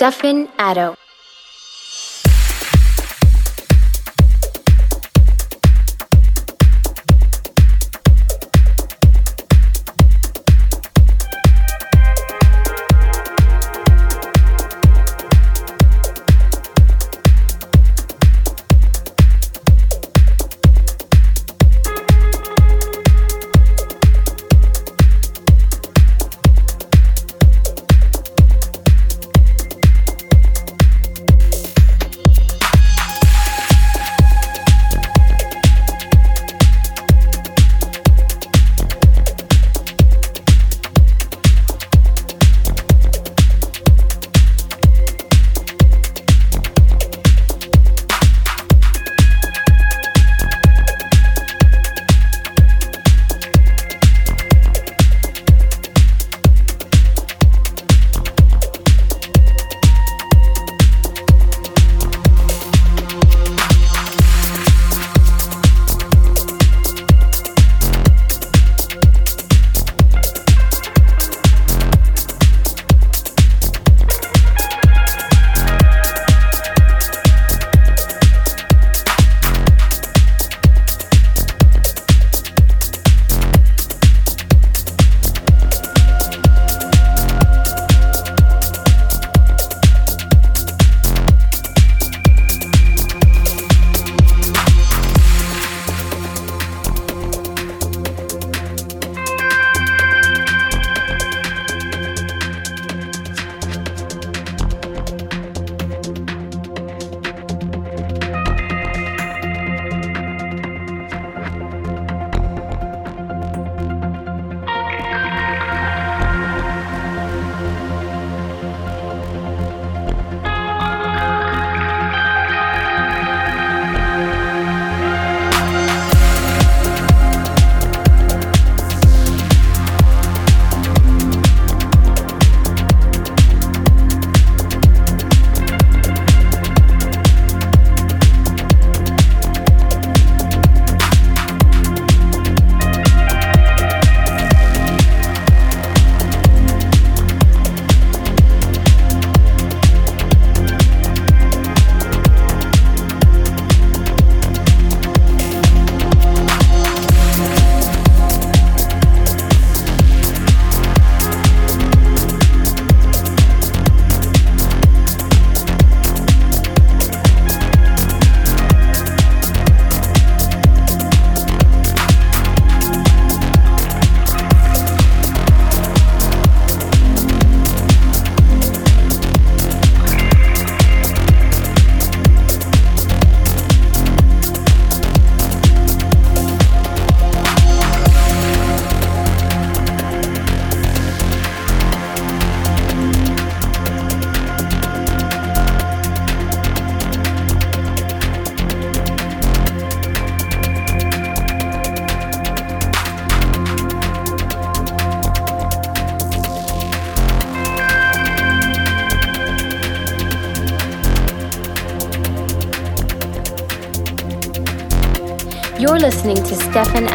Stefan Addo. Stefan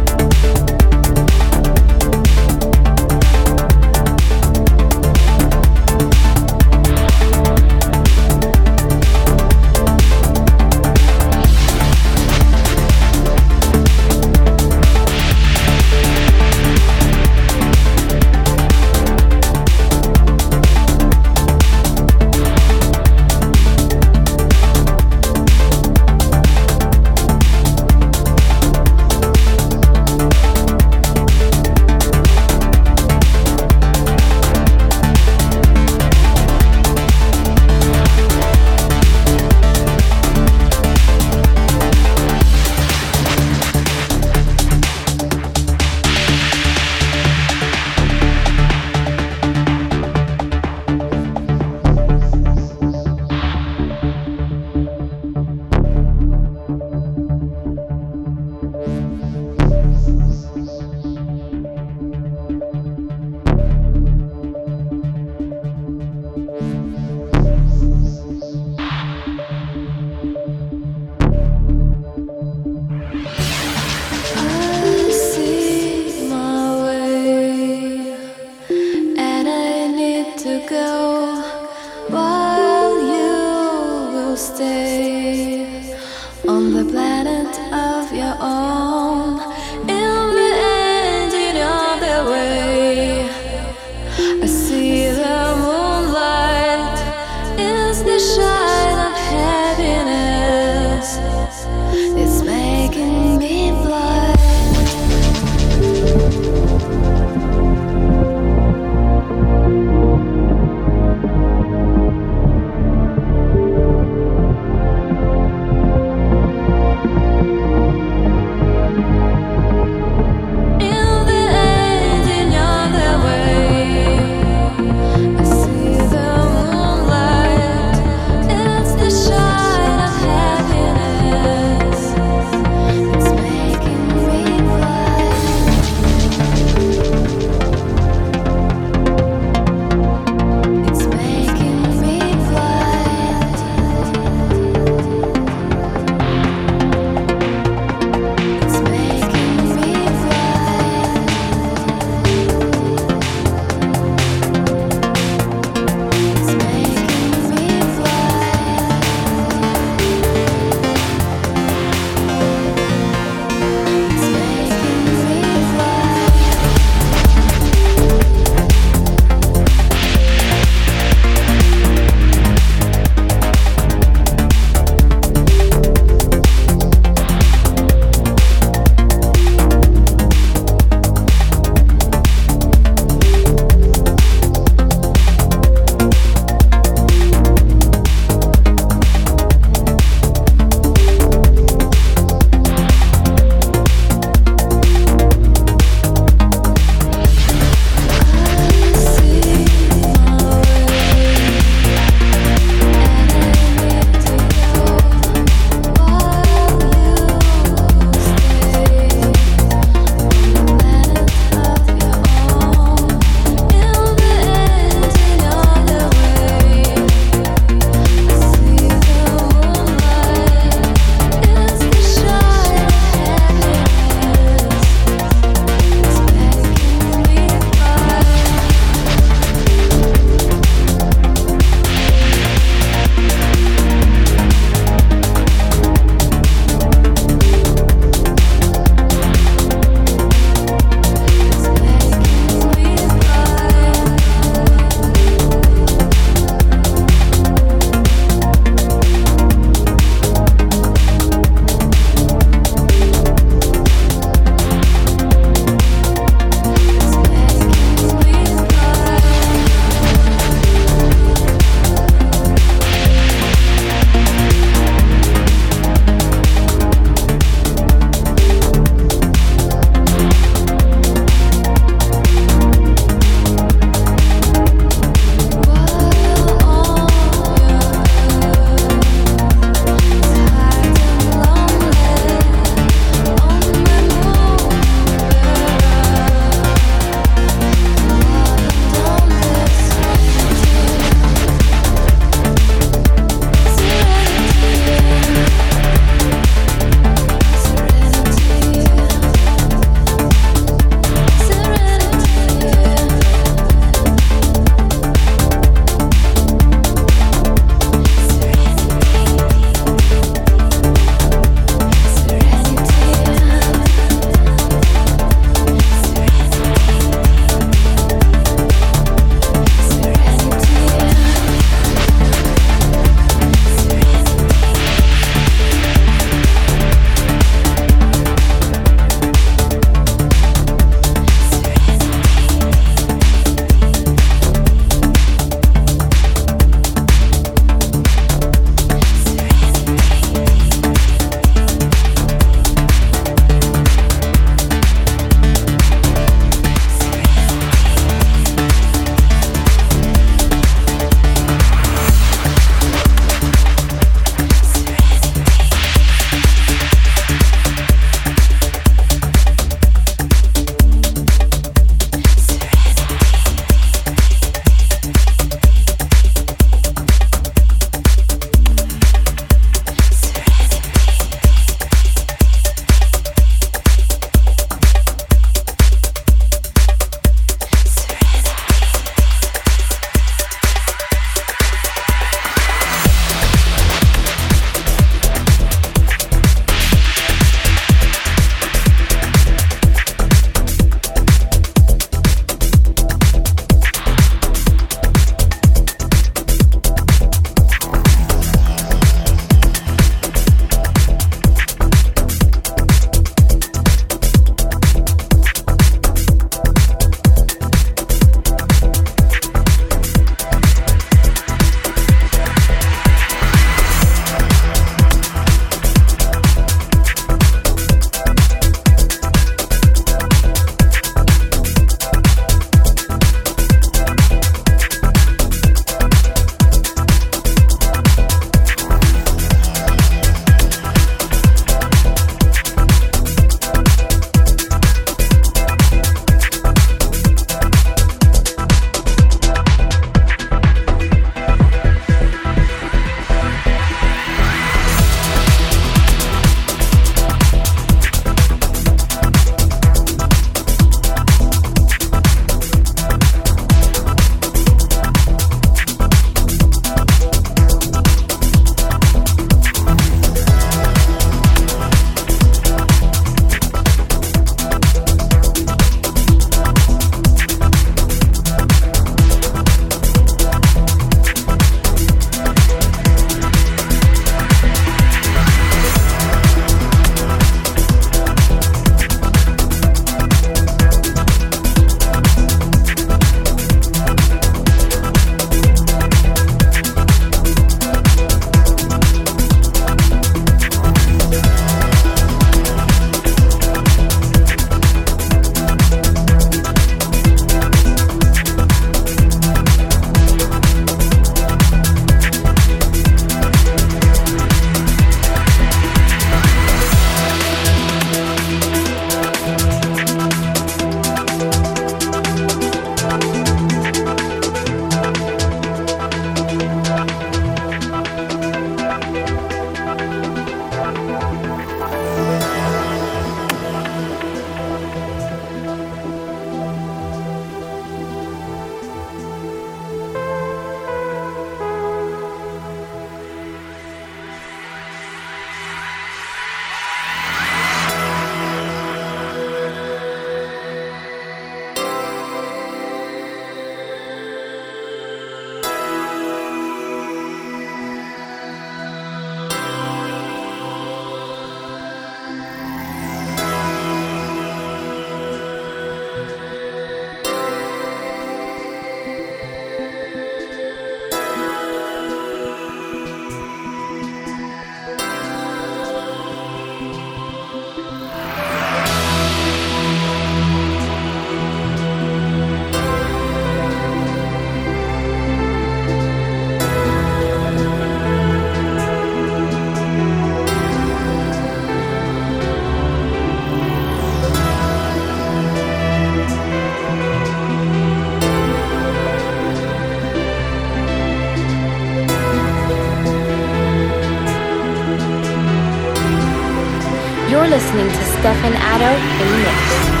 listening to Stefan Addo in the mix.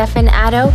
Stefan Addo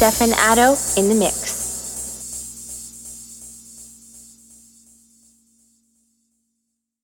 Stefan Addo in the mix.